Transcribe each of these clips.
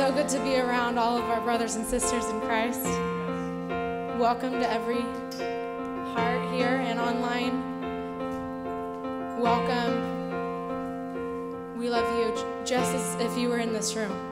So good to be around all of our brothers and sisters in Christ. Welcome to every heart here and online. Welcome. We love you just as if you were in this room.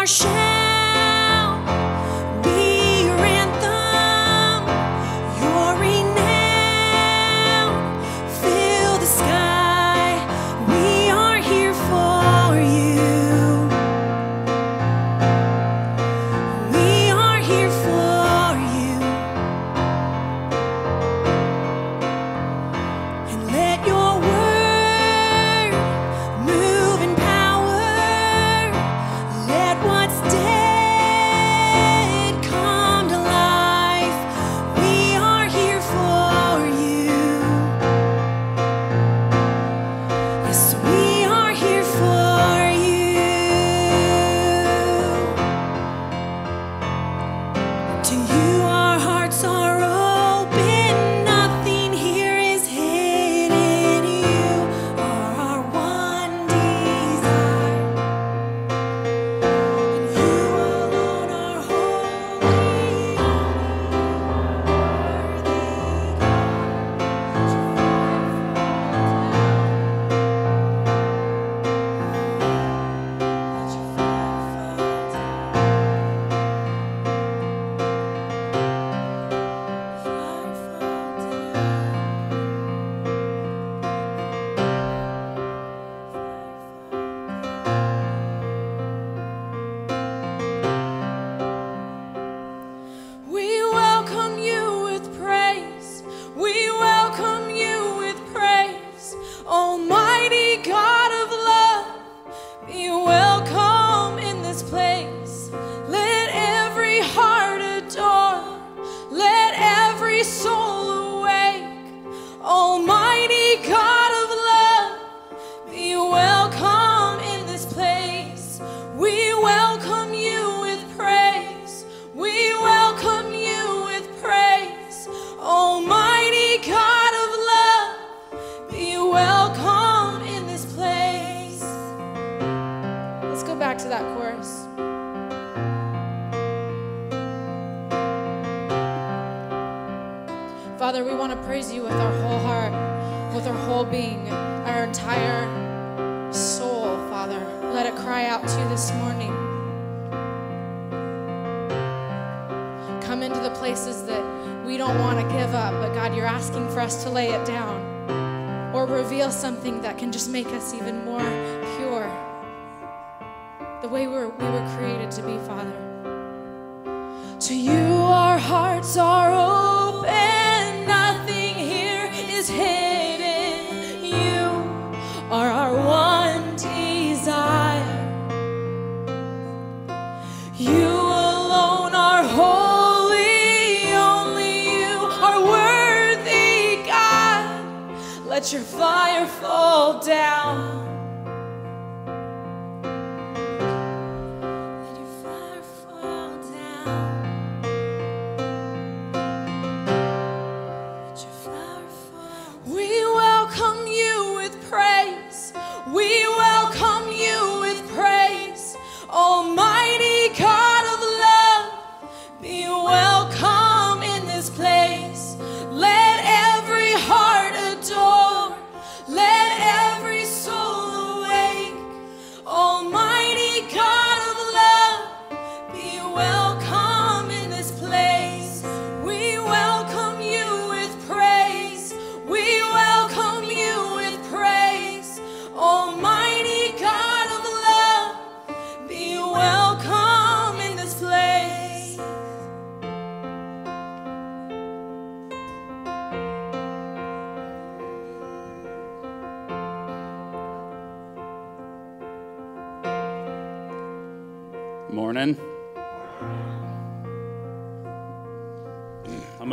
our shame. Or reveal something that can just make us even more pure. The way we're, we were created to be, Father. To you, our hearts are open, nothing here is hidden. Fall down.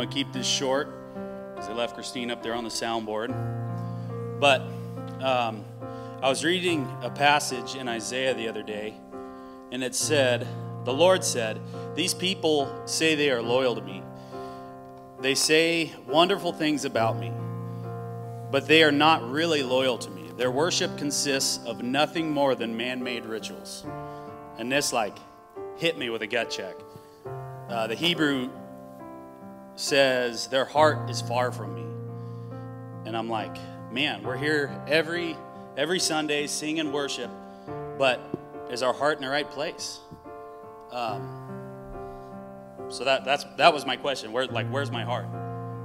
To keep this short because I left Christine up there on the soundboard. But um, I was reading a passage in Isaiah the other day, and it said, The Lord said, These people say they are loyal to me. They say wonderful things about me, but they are not really loyal to me. Their worship consists of nothing more than man made rituals. And this, like, hit me with a gut check. Uh, the Hebrew says, Their heart is far from me. And I'm like, man, we're here every every Sunday singing worship, but is our heart in the right place? Um, so that that's that was my question. Where like where's my heart?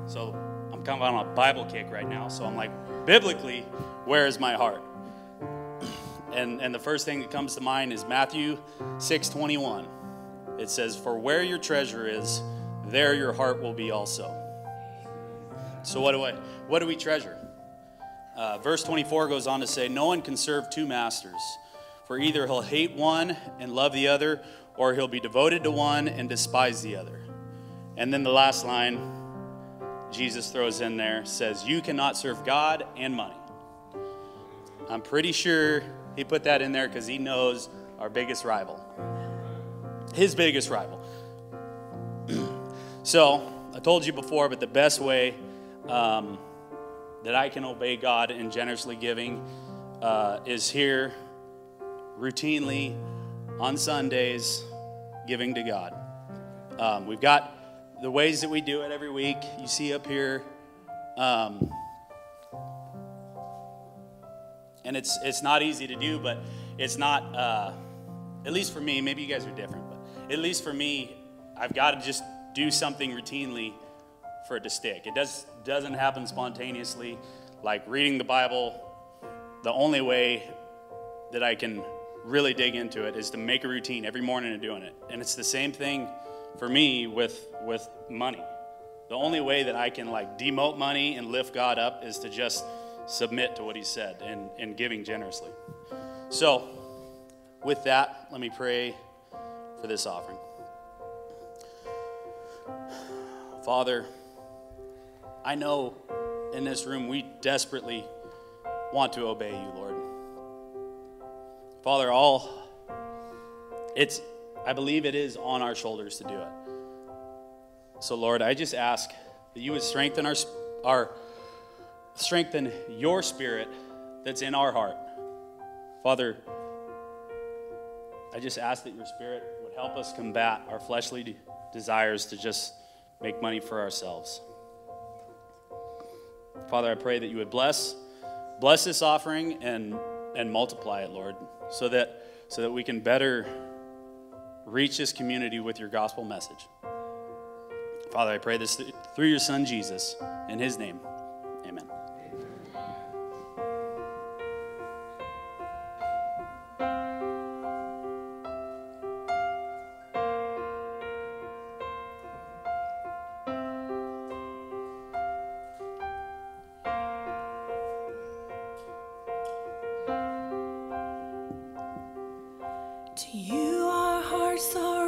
So I'm kind of on a Bible kick right now. So I'm like, biblically, where is my heart? And and the first thing that comes to mind is Matthew 6:21. It says, "For where your treasure is, there your heart will be also." So what do I what do we treasure? Uh, verse 24 goes on to say, "No one can serve two masters, for either he'll hate one and love the other, or he'll be devoted to one and despise the other." And then the last line Jesus throws in there says, "You cannot serve God and money." I'm pretty sure he put that in there because he knows our biggest rival. His biggest rival. So, I told you before, but the best way um, that I can obey God in generously giving uh, is here routinely on Sundays giving to God. Um, we've got the ways that we do it every week. You see up here. Um, and it's it's not easy to do, but it's not. Uh, at least for me, maybe you guys are different, but at least for me, I've got to just do something routinely for it to stick. It does doesn't happen spontaneously, like reading the Bible. The only way that I can really dig into it is to make a routine every morning of doing it, and it's the same thing for me with with money. The only way that I can like demote money and lift God up is to just submit to what He said and, and giving generously. So, with that, let me pray for this offering. Father, I know in this room we desperately want to obey you, Lord. Father, all it's I believe it is on our shoulders to do it. So Lord, I just ask that you would strengthen our our strengthen your spirit that's in our heart. Father, I just ask that your spirit would help us combat our fleshly desires to just make money for ourselves. Father, I pray that you would bless bless this offering and and multiply it, Lord, so that so that we can better reach this community with your gospel message. Father, I pray this through your son Jesus in his name. To you our hearts are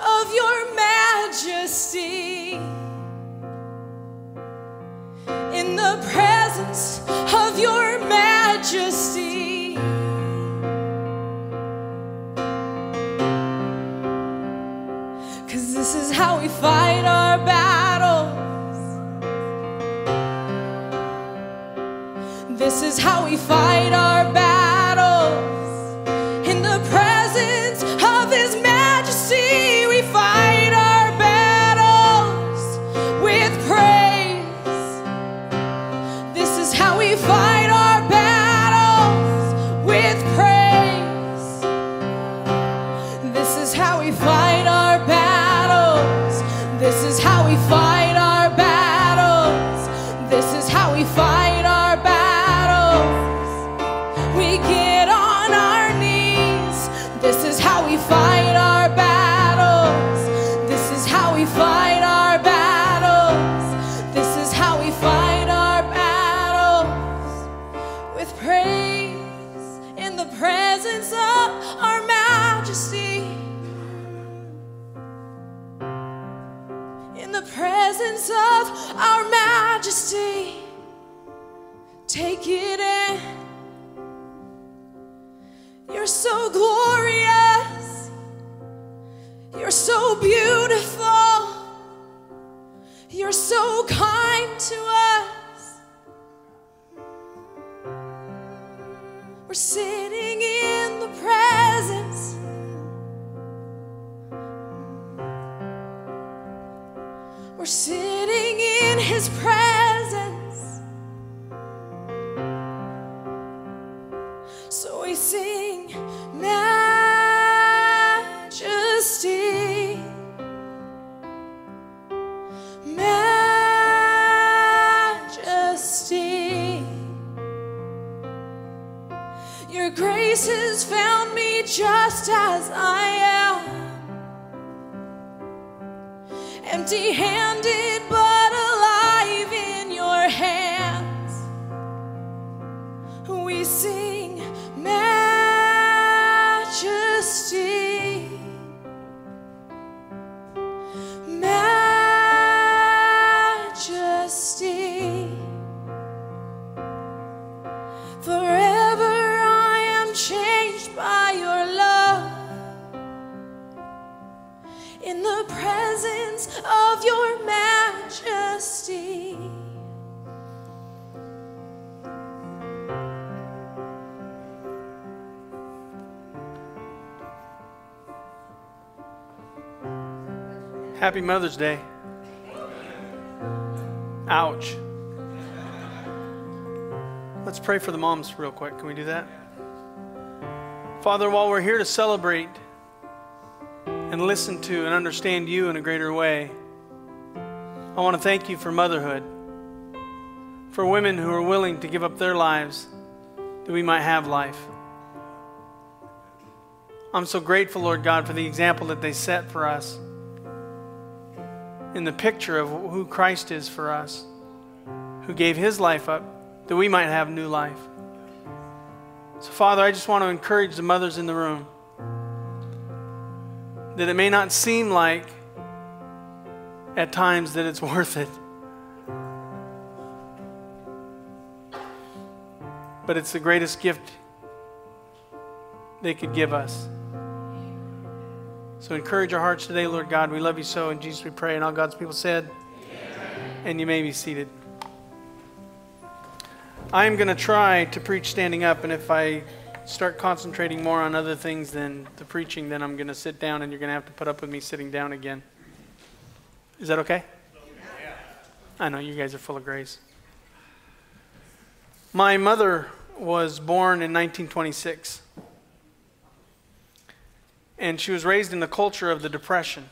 of your majesty. In the presence of your majesty. Cause this is how we fight our battles. This is how we fight our battles. Take it in. You're so glorious. You're so beautiful. You're so kind to us. We're sitting in the presence. We're sitting in his presence. Sing majesty. Majesty. Your grace has found me just as I am. Empty handed Happy Mother's Day. Ouch. Let's pray for the moms real quick. Can we do that? Father, while we're here to celebrate and listen to and understand you in a greater way, I want to thank you for motherhood, for women who are willing to give up their lives that we might have life. I'm so grateful, Lord God, for the example that they set for us in the picture of who Christ is for us, who gave his life up that we might have new life. So, Father, I just want to encourage the mothers in the room that it may not seem like at times that it's worth it. But it's the greatest gift they could give us. So encourage our hearts today, Lord God. We love you so. In Jesus we pray. And all God's people said, Amen. and you may be seated. I am going to try to preach standing up, and if I start concentrating more on other things than the preaching, then I'm going to sit down, and you're going to have to put up with me sitting down again. Is that okay? Yeah. I know you guys are full of grace. My mother was born in 1926 and she was raised in the culture of the Depression.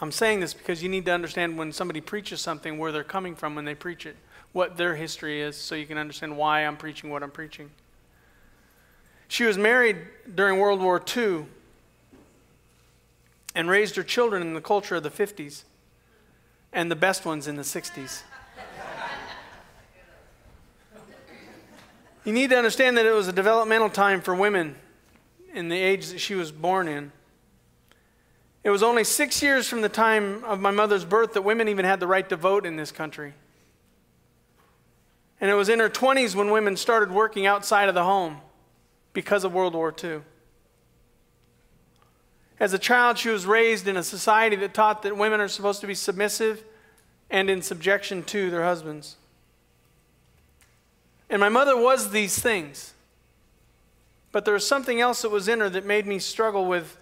I'm saying this because you need to understand when somebody preaches something where they're coming from when they preach it, what their history is, so you can understand why I'm preaching what I'm preaching. She was married during World War II, and raised her children in the culture of the 50s and the best ones in the 60s. you need to understand that it was a developmental time for women in the age that she was born in. It was only six years from the time of my mother's birth that women even had the right to vote in this country. And it was in her 20s when women started working outside of the home because of World War II. As a child, she was raised in a society that taught that women are supposed to be submissive and in subjection to their husbands. And my mother was these things. But there was something else that was in her that made me struggle with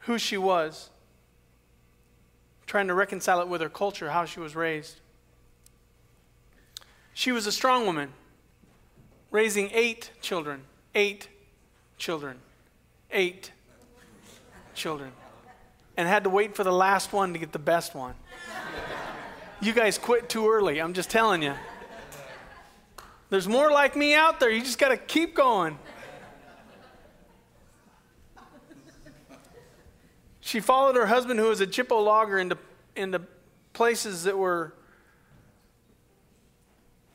who she was, trying to reconcile it with her culture, how she was raised. She was a strong woman, raising eight children. Eight children. Eight children. And had to wait for the last one to get the best one. You guys quit too early, I'm just telling you. There's more like me out there. You just got to keep going. She followed her husband, who was a Chippewa logger, into, into places that were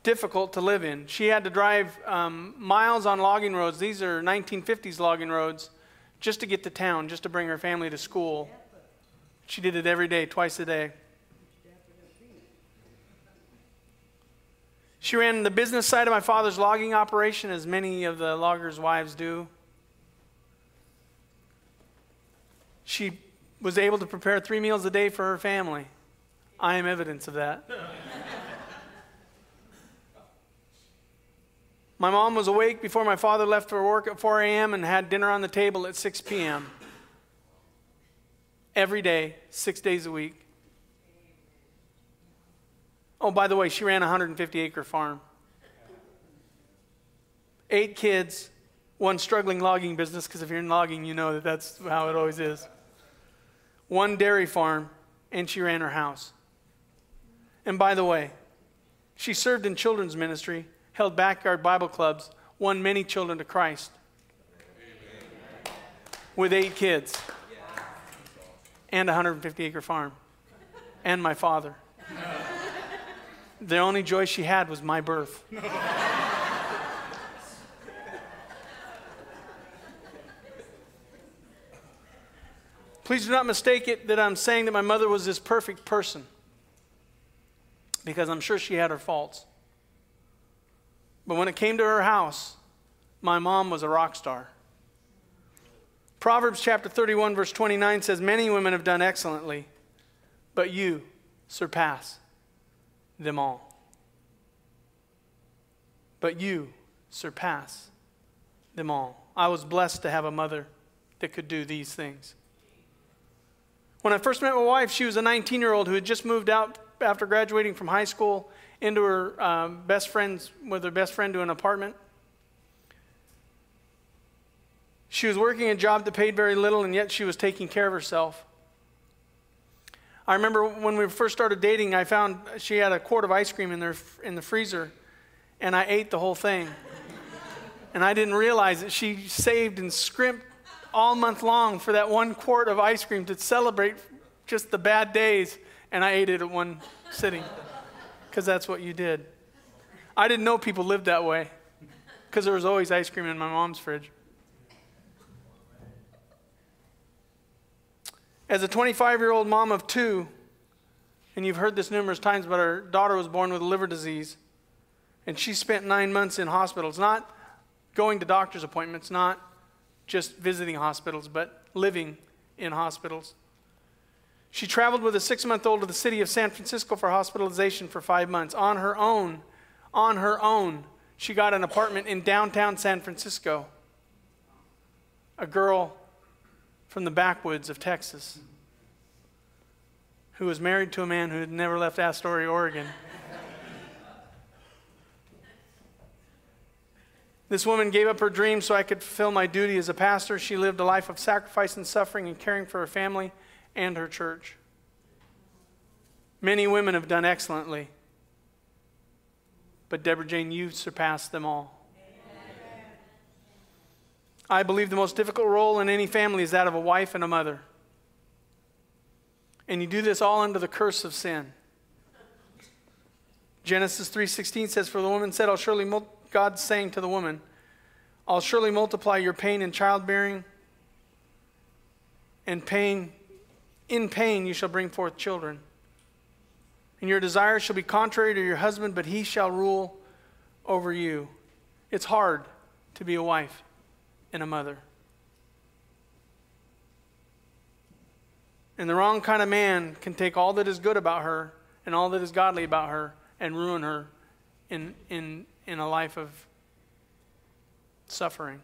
difficult to live in. She had to drive um, miles on logging roads. These are 1950s logging roads just to get to town, just to bring her family to school. She did it every day, twice a day. She ran the business side of my father's logging operation, as many of the loggers' wives do. She was able to prepare three meals a day for her family. I am evidence of that. my mom was awake before my father left for work at 4 a.m. and had dinner on the table at 6 p.m. Every day, six days a week. Oh, by the way, she ran a 150 acre farm. Eight kids, one struggling logging business, because if you're in logging, you know that that's how it always is one dairy farm, and she ran her house. And by the way, she served in children's ministry, held backyard Bible clubs, won many children to Christ Amen. with eight kids and a 150 acre farm and my father. The only joy she had was my birth. Please do not mistake it that I'm saying that my mother was this perfect person, because I'm sure she had her faults. But when it came to her house, my mom was a rock star. Proverbs chapter 31, verse 29 says, Many women have done excellently, but you surpass them all. But you surpass them all. I was blessed to have a mother that could do these things. When I first met my wife, she was a 19 year old who had just moved out after graduating from high school into her um, best friend's, with her best friend to an apartment. She was working a job that paid very little, and yet she was taking care of herself. I remember when we first started dating, I found she had a quart of ice cream in, there, in the freezer, and I ate the whole thing. and I didn't realize that she saved and scrimped all month long for that one quart of ice cream to celebrate just the bad days, and I ate it at one sitting because that's what you did. I didn't know people lived that way because there was always ice cream in my mom's fridge. As a 25 year old mom of two, and you've heard this numerous times, but her daughter was born with a liver disease, and she spent nine months in hospitals, not going to doctor's appointments, not just visiting hospitals, but living in hospitals. She traveled with a six month old to the city of San Francisco for hospitalization for five months. On her own, on her own, she got an apartment in downtown San Francisco. A girl from the backwoods of Texas who was married to a man who had never left Astoria, Oregon. This woman gave up her dream so I could fulfill my duty as a pastor. She lived a life of sacrifice and suffering and caring for her family and her church. Many women have done excellently, but Deborah Jane, you surpassed them all. I believe the most difficult role in any family is that of a wife and a mother. And you do this all under the curse of sin. Genesis 3:16 says for the woman said I'll surely mul- God saying to the woman I'll surely multiply your pain in childbearing and pain in pain you shall bring forth children. And your desire shall be contrary to your husband but he shall rule over you. It's hard to be a wife and a mother. And the wrong kind of man can take all that is good about her and all that is godly about her and ruin her in, in, in a life of suffering.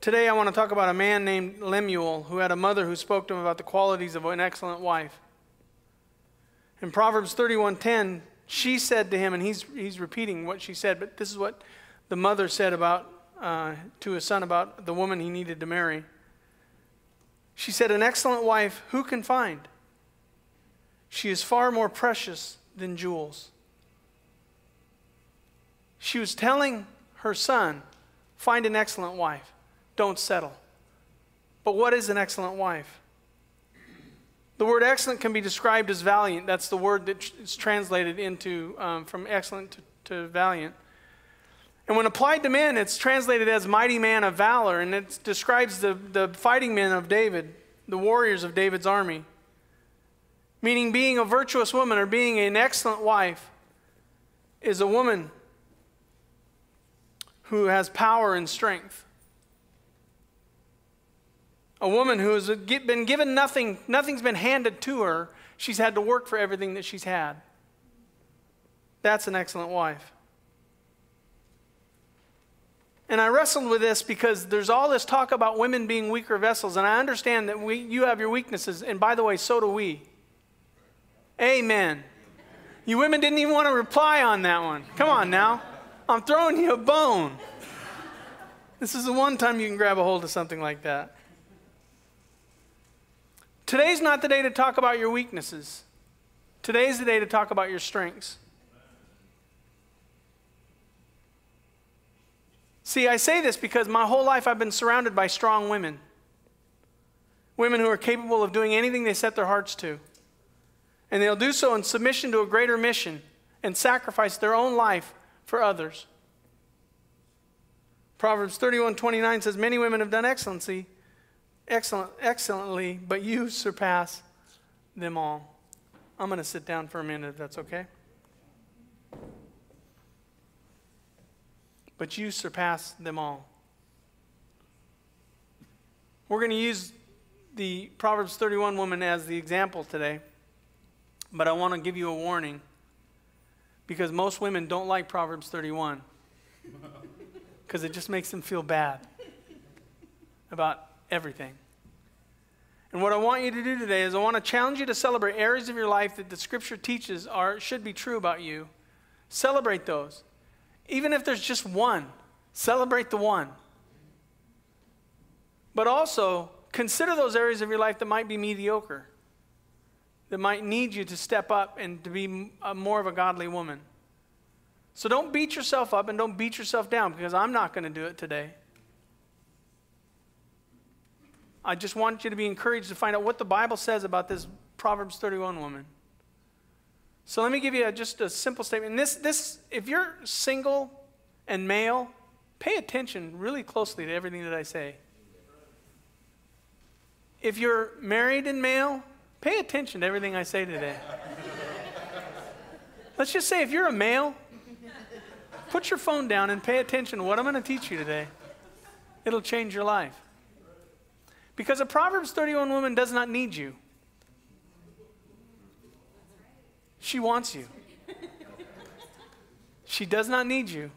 Today, I want to talk about a man named Lemuel who had a mother who spoke to him about the qualities of an excellent wife. In Proverbs 31:10, she said to him, and he's, he's repeating what she said, but this is what the mother said about uh, to his son about the woman he needed to marry. She said, An excellent wife, who can find? She is far more precious than jewels. She was telling her son, Find an excellent wife, don't settle. But what is an excellent wife? The word excellent can be described as valiant. That's the word that is translated into um, from excellent to, to valiant. And when applied to men, it's translated as mighty man of valor, and it describes the, the fighting men of David, the warriors of David's army. Meaning, being a virtuous woman or being an excellent wife is a woman who has power and strength. A woman who has been given nothing, nothing's been handed to her. She's had to work for everything that she's had. That's an excellent wife. And I wrestled with this because there's all this talk about women being weaker vessels, and I understand that we, you have your weaknesses, and by the way, so do we. Amen. You women didn't even want to reply on that one. Come on now. I'm throwing you a bone. This is the one time you can grab a hold of something like that. Today's not the day to talk about your weaknesses. Today's the day to talk about your strengths. See, I say this because my whole life I've been surrounded by strong women. Women who are capable of doing anything they set their hearts to. And they'll do so in submission to a greater mission and sacrifice their own life for others. Proverbs 31 29 says, Many women have done excellency, excellent, excellently, but you surpass them all. I'm going to sit down for a minute if that's okay. but you surpass them all. We're going to use the Proverbs 31 woman as the example today, but I want to give you a warning because most women don't like Proverbs 31 because it just makes them feel bad about everything. And what I want you to do today is I want to challenge you to celebrate areas of your life that the scripture teaches are should be true about you. Celebrate those. Even if there's just one, celebrate the one. But also, consider those areas of your life that might be mediocre, that might need you to step up and to be a, more of a godly woman. So don't beat yourself up and don't beat yourself down because I'm not going to do it today. I just want you to be encouraged to find out what the Bible says about this Proverbs 31 woman. So let me give you a, just a simple statement. This, this, if you're single and male, pay attention really closely to everything that I say. If you're married and male, pay attention to everything I say today. Let's just say if you're a male, put your phone down and pay attention to what I'm going to teach you today. It'll change your life. Because a Proverbs 31 woman does not need you. She wants you. She does not need you.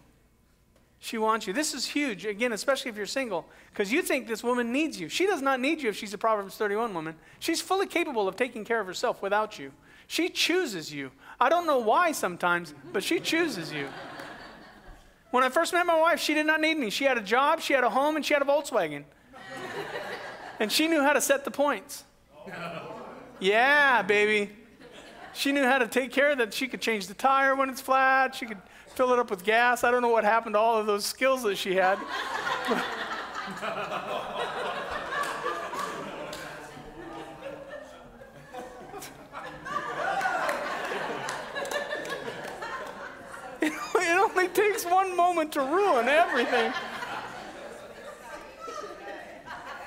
She wants you. This is huge, again, especially if you're single, because you think this woman needs you. She does not need you if she's a Proverbs 31 woman. She's fully capable of taking care of herself without you. She chooses you. I don't know why sometimes, but she chooses you. When I first met my wife, she did not need me. She had a job, she had a home, and she had a Volkswagen. And she knew how to set the points. Yeah, baby. She knew how to take care of that. She could change the tire when it's flat. She could fill it up with gas. I don't know what happened to all of those skills that she had. it only takes one moment to ruin everything.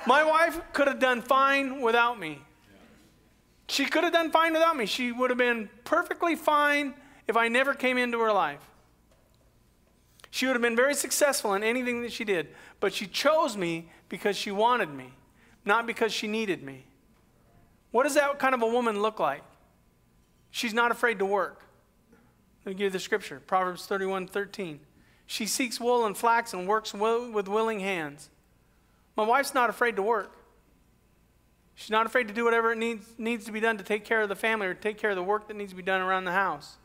My wife could have done fine without me. She could have done fine without me. She would have been perfectly fine if I never came into her life. She would have been very successful in anything that she did, but she chose me because she wanted me, not because she needed me. What does that kind of a woman look like? She's not afraid to work. Let me give you the scripture Proverbs 31 13. She seeks wool and flax and works with willing hands. My wife's not afraid to work. She's not afraid to do whatever it needs, needs to be done to take care of the family or take care of the work that needs to be done around the house.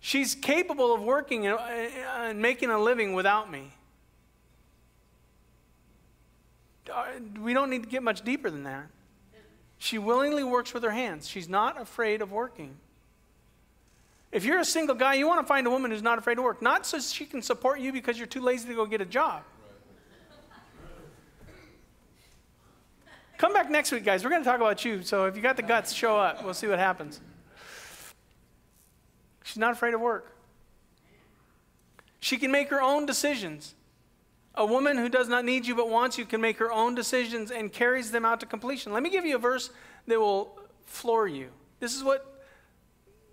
She's capable of working and making a living without me. We don't need to get much deeper than that. She willingly works with her hands. She's not afraid of working. If you're a single guy, you want to find a woman who's not afraid to work, not so she can support you because you're too lazy to go get a job. Come back next week, guys. We're going to talk about you. So if you got the guts, show up. We'll see what happens. She's not afraid of work. She can make her own decisions. A woman who does not need you but wants you can make her own decisions and carries them out to completion. Let me give you a verse that will floor you. This is what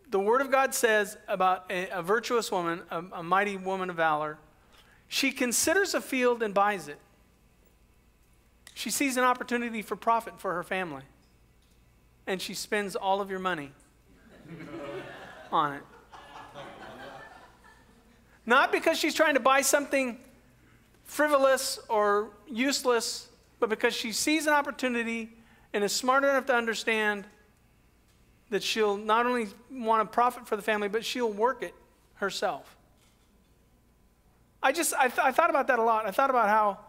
the Word of God says about a, a virtuous woman, a, a mighty woman of valor. She considers a field and buys it. She sees an opportunity for profit for her family. And she spends all of your money on it. Not because she's trying to buy something frivolous or useless, but because she sees an opportunity and is smart enough to understand that she'll not only want to profit for the family, but she'll work it herself. I just, I, th- I thought about that a lot. I thought about how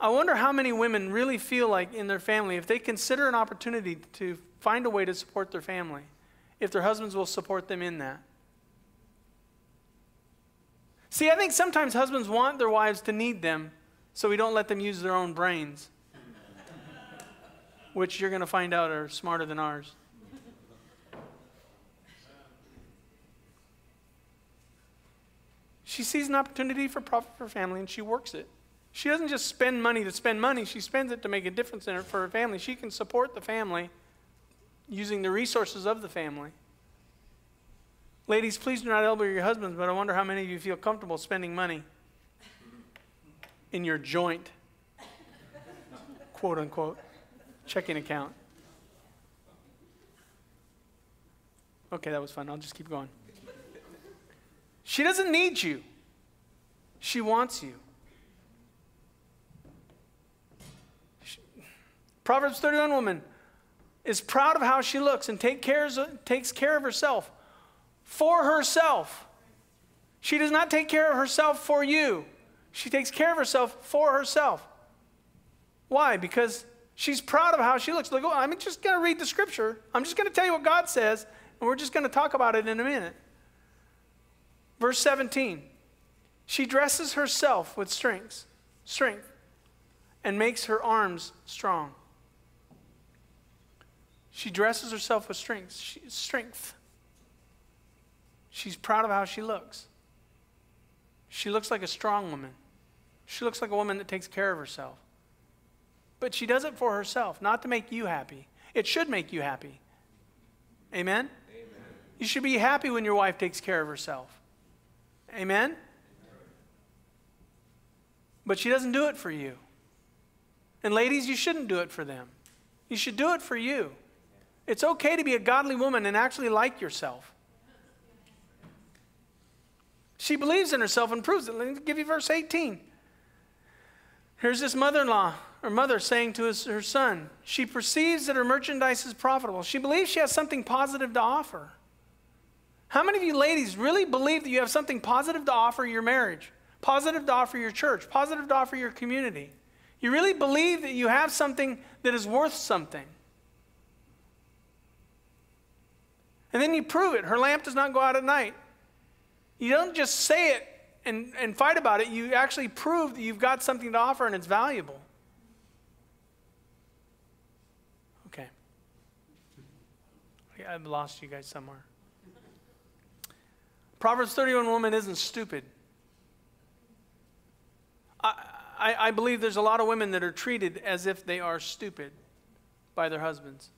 I wonder how many women really feel like in their family, if they consider an opportunity to find a way to support their family, if their husbands will support them in that. See, I think sometimes husbands want their wives to need them, so we don't let them use their own brains, which you're going to find out are smarter than ours. She sees an opportunity for profit for family and she works it. She doesn't just spend money to spend money, she spends it to make a difference in her, for her family. She can support the family using the resources of the family. Ladies, please do not elbow your husbands, but I wonder how many of you feel comfortable spending money in your joint, quote unquote, checking account. Okay, that was fun. I'll just keep going. She doesn't need you, she wants you. Proverbs 31 woman is proud of how she looks and take cares, takes care of herself for herself. She does not take care of herself for you. She takes care of herself for herself. Why? Because she's proud of how she looks. Like, oh, I'm just going to read the scripture. I'm just going to tell you what God says, and we're just going to talk about it in a minute. Verse 17. She dresses herself with strength, strength, and makes her arms strong. She dresses herself with strength. She, strength. She's proud of how she looks. She looks like a strong woman. She looks like a woman that takes care of herself. But she does it for herself, not to make you happy. It should make you happy. Amen? Amen. You should be happy when your wife takes care of herself. Amen? But she doesn't do it for you. And ladies, you shouldn't do it for them. You should do it for you. It's okay to be a godly woman and actually like yourself. She believes in herself and proves it. Let me give you verse 18. Here's this mother in law, or mother, saying to his, her son, She perceives that her merchandise is profitable. She believes she has something positive to offer. How many of you ladies really believe that you have something positive to offer your marriage, positive to offer your church, positive to offer your community? You really believe that you have something that is worth something? And then you prove it. Her lamp does not go out at night. You don't just say it and, and fight about it, you actually prove that you've got something to offer and it's valuable. Okay. I've lost you guys somewhere. Proverbs 31 woman isn't stupid. I, I, I believe there's a lot of women that are treated as if they are stupid by their husbands.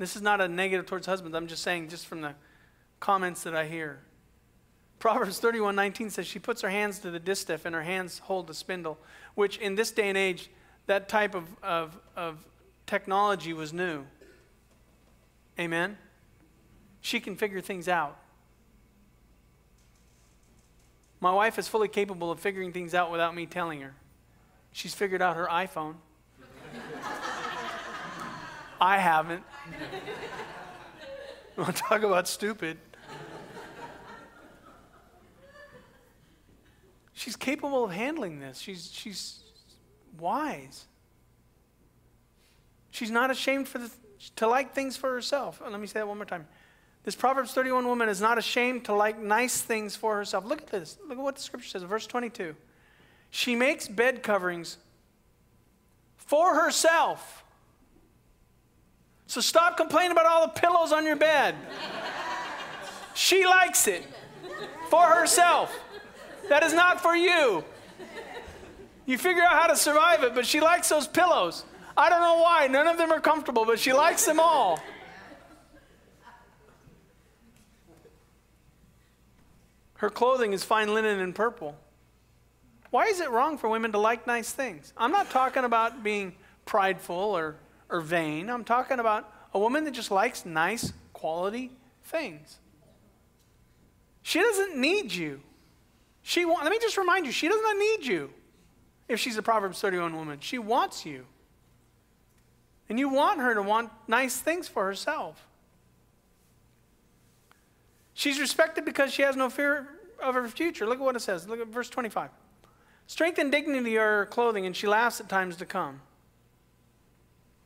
This is not a negative towards husbands. I'm just saying, just from the comments that I hear. Proverbs 31 19 says, She puts her hands to the distaff and her hands hold the spindle, which in this day and age, that type of, of, of technology was new. Amen? She can figure things out. My wife is fully capable of figuring things out without me telling her. She's figured out her iPhone. I haven't. want to talk about stupid. She's capable of handling this. She's, she's wise. She's not ashamed for the, to like things for herself. Oh, let me say that one more time. This Proverbs 31 woman is not ashamed to like nice things for herself. Look at this. Look at what the scripture says, verse 22. She makes bed coverings for herself. So stop complaining about all the pillows on your bed. she likes it for herself. That is not for you. You figure out how to survive it, but she likes those pillows. I don't know why. None of them are comfortable, but she likes them all. Her clothing is fine linen and purple. Why is it wrong for women to like nice things? I'm not talking about being prideful or, or vain. I'm talking about a woman that just likes nice, quality things. She doesn't need you. She want, let me just remind you, she does not need you if she's a Proverbs 31 woman. She wants you. And you want her to want nice things for herself. She's respected because she has no fear of her future. Look at what it says. Look at verse 25. Strength and dignity are her clothing, and she laughs at times to come.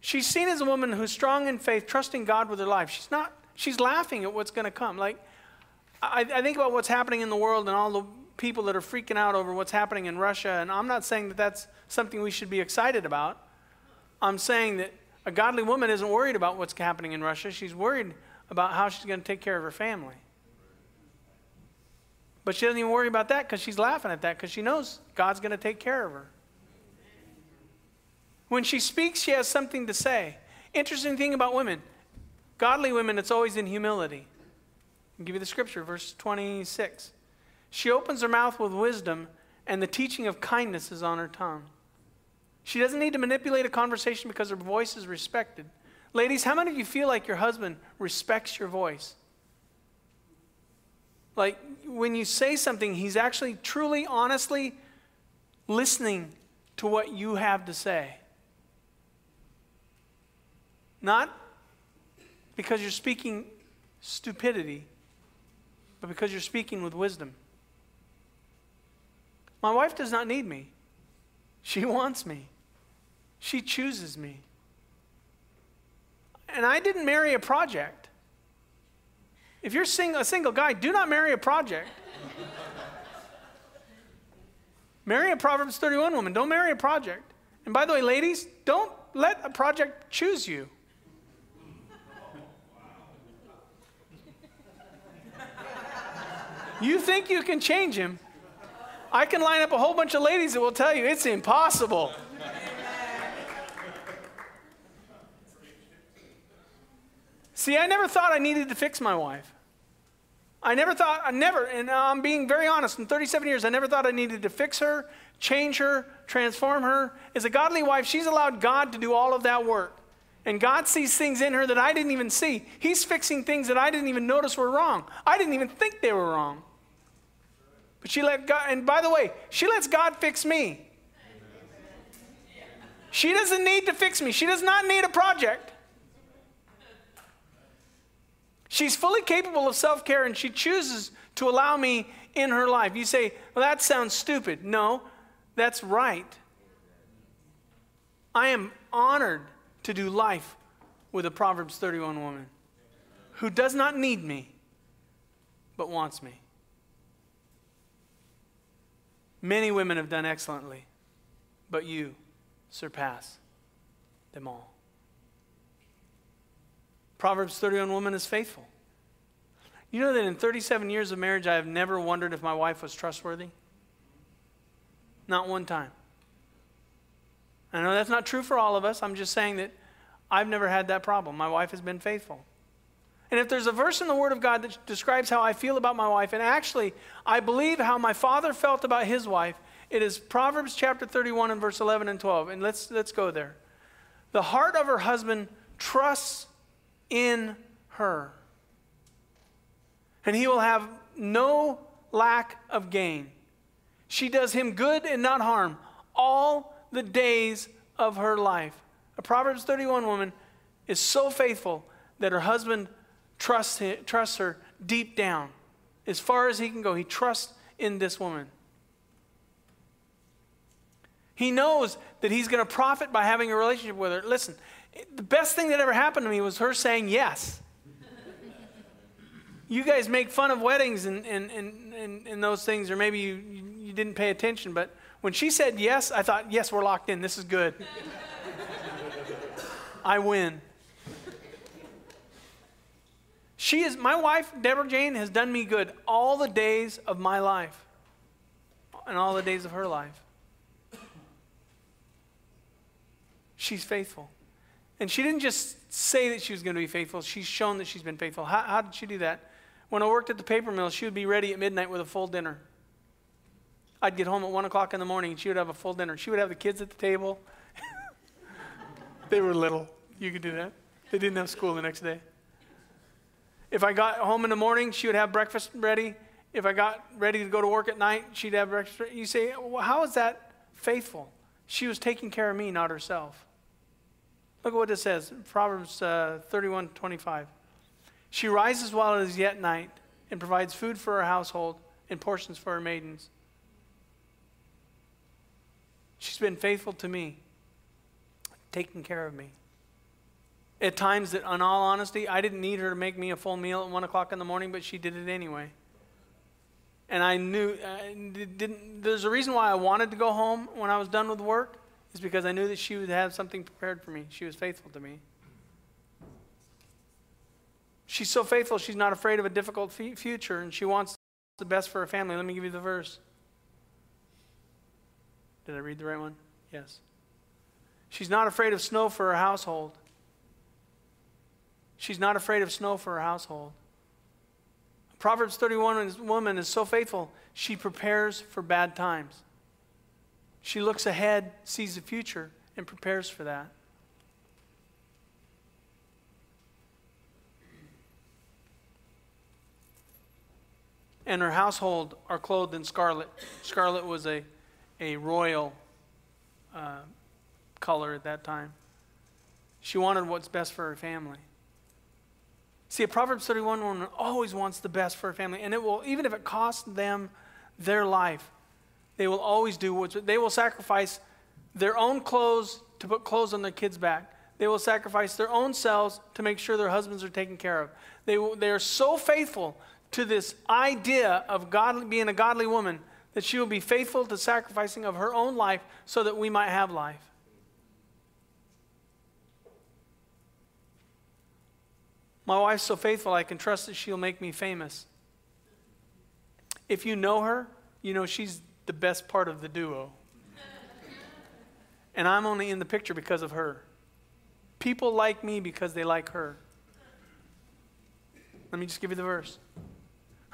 She's seen as a woman who's strong in faith, trusting God with her life. She's not, she's laughing at what's going to come. Like, I, I think about what's happening in the world and all the people that are freaking out over what's happening in Russia, and I'm not saying that that's something we should be excited about. I'm saying that a godly woman isn't worried about what's happening in Russia. She's worried about how she's going to take care of her family. But she doesn't even worry about that because she's laughing at that because she knows God's going to take care of her. When she speaks, she has something to say. Interesting thing about women godly women, it's always in humility. I'll give you the scripture, verse 26. She opens her mouth with wisdom, and the teaching of kindness is on her tongue. She doesn't need to manipulate a conversation because her voice is respected. Ladies, how many of you feel like your husband respects your voice? Like when you say something, he's actually truly, honestly listening to what you have to say. Not because you're speaking stupidity, but because you're speaking with wisdom. My wife does not need me. She wants me. She chooses me. And I didn't marry a project. If you're sing- a single guy, do not marry a project. marry a Proverbs 31 woman. Don't marry a project. And by the way, ladies, don't let a project choose you. You think you can change him. I can line up a whole bunch of ladies that will tell you it's impossible. See, I never thought I needed to fix my wife. I never thought, I never, and I'm being very honest, in 37 years, I never thought I needed to fix her, change her, transform her. As a godly wife, she's allowed God to do all of that work. And God sees things in her that I didn't even see. He's fixing things that I didn't even notice were wrong. I didn't even think they were wrong. But she let God, and by the way, she lets God fix me. She doesn't need to fix me. She does not need a project. She's fully capable of self care and she chooses to allow me in her life. You say, well, that sounds stupid. No, that's right. I am honored to do life with a Proverbs 31 woman who does not need me, but wants me. Many women have done excellently, but you surpass them all. Proverbs 31 woman is faithful. You know that in 37 years of marriage, I have never wondered if my wife was trustworthy? Not one time. I know that's not true for all of us. I'm just saying that I've never had that problem. My wife has been faithful. And if there's a verse in the Word of God that describes how I feel about my wife, and actually I believe how my father felt about his wife, it is Proverbs chapter 31 and verse 11 and 12. And let's, let's go there. The heart of her husband trusts in her, and he will have no lack of gain. She does him good and not harm all the days of her life. A Proverbs 31 woman is so faithful that her husband trusts, him, trusts her deep down. As far as he can go, he trusts in this woman. He knows that he's going to profit by having a relationship with her. Listen, the best thing that ever happened to me was her saying yes. you guys make fun of weddings and, and, and, and, and those things, or maybe you, you didn't pay attention, but when she said yes, I thought, yes, we're locked in. This is good. I win. She is, my wife, Deborah Jane, has done me good all the days of my life and all the days of her life. She's faithful. And she didn't just say that she was going to be faithful, she's shown that she's been faithful. How, how did she do that? When I worked at the paper mill, she would be ready at midnight with a full dinner. I'd get home at 1 o'clock in the morning and she would have a full dinner. She would have the kids at the table. they were little. You could do that. They didn't have school the next day. If I got home in the morning, she would have breakfast ready. If I got ready to go to work at night, she'd have breakfast ready. You say, well, how is that faithful? She was taking care of me, not herself. Look at what it says Proverbs uh, 31 25. She rises while it is yet night and provides food for her household and portions for her maidens. She's been faithful to me, taking care of me. At times that, in all honesty, I didn't need her to make me a full meal at 1 o'clock in the morning, but she did it anyway. And I knew, uh, didn't, there's a reason why I wanted to go home when I was done with work, is because I knew that she would have something prepared for me. She was faithful to me. She's so faithful, she's not afraid of a difficult future, and she wants the best for her family. Let me give you the verse. Did I read the right one? Yes. She's not afraid of snow for her household. She's not afraid of snow for her household. Proverbs 31 woman is so faithful, she prepares for bad times. She looks ahead, sees the future, and prepares for that. And her household are clothed in scarlet. Scarlet was a a royal uh, color at that time. She wanted what's best for her family. See, a Proverbs 31 woman always wants the best for her family, and it will, even if it costs them their life, they will always do what's, they will sacrifice their own clothes to put clothes on their kids' back. They will sacrifice their own selves to make sure their husbands are taken care of. They, they are so faithful to this idea of God, being a godly woman that she will be faithful to sacrificing of her own life so that we might have life. My wife's so faithful, I can trust that she'll make me famous. If you know her, you know she's the best part of the duo. and I'm only in the picture because of her. People like me because they like her. Let me just give you the verse.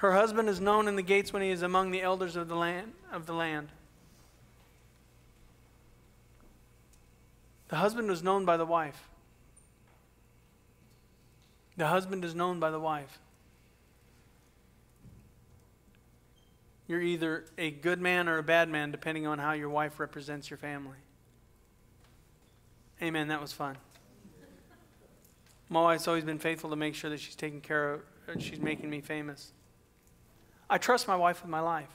Her husband is known in the gates when he is among the elders of the land. Of the, land. the husband was known by the wife. The husband is known by the wife. You're either a good man or a bad man, depending on how your wife represents your family. Amen. That was fun. My wife's always been faithful to make sure that she's taking care of, uh, she's making me famous. I trust my wife with my life.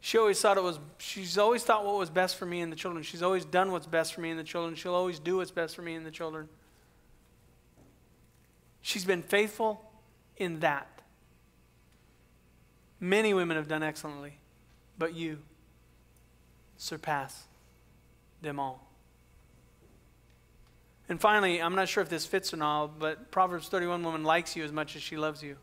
She always thought it was, she's always thought what was best for me and the children. She's always done what's best for me and the children. She'll always do what's best for me and the children. She's been faithful in that. Many women have done excellently, but you surpass them all. And finally, I'm not sure if this fits or not, but Proverbs 31 woman likes you as much as she loves you.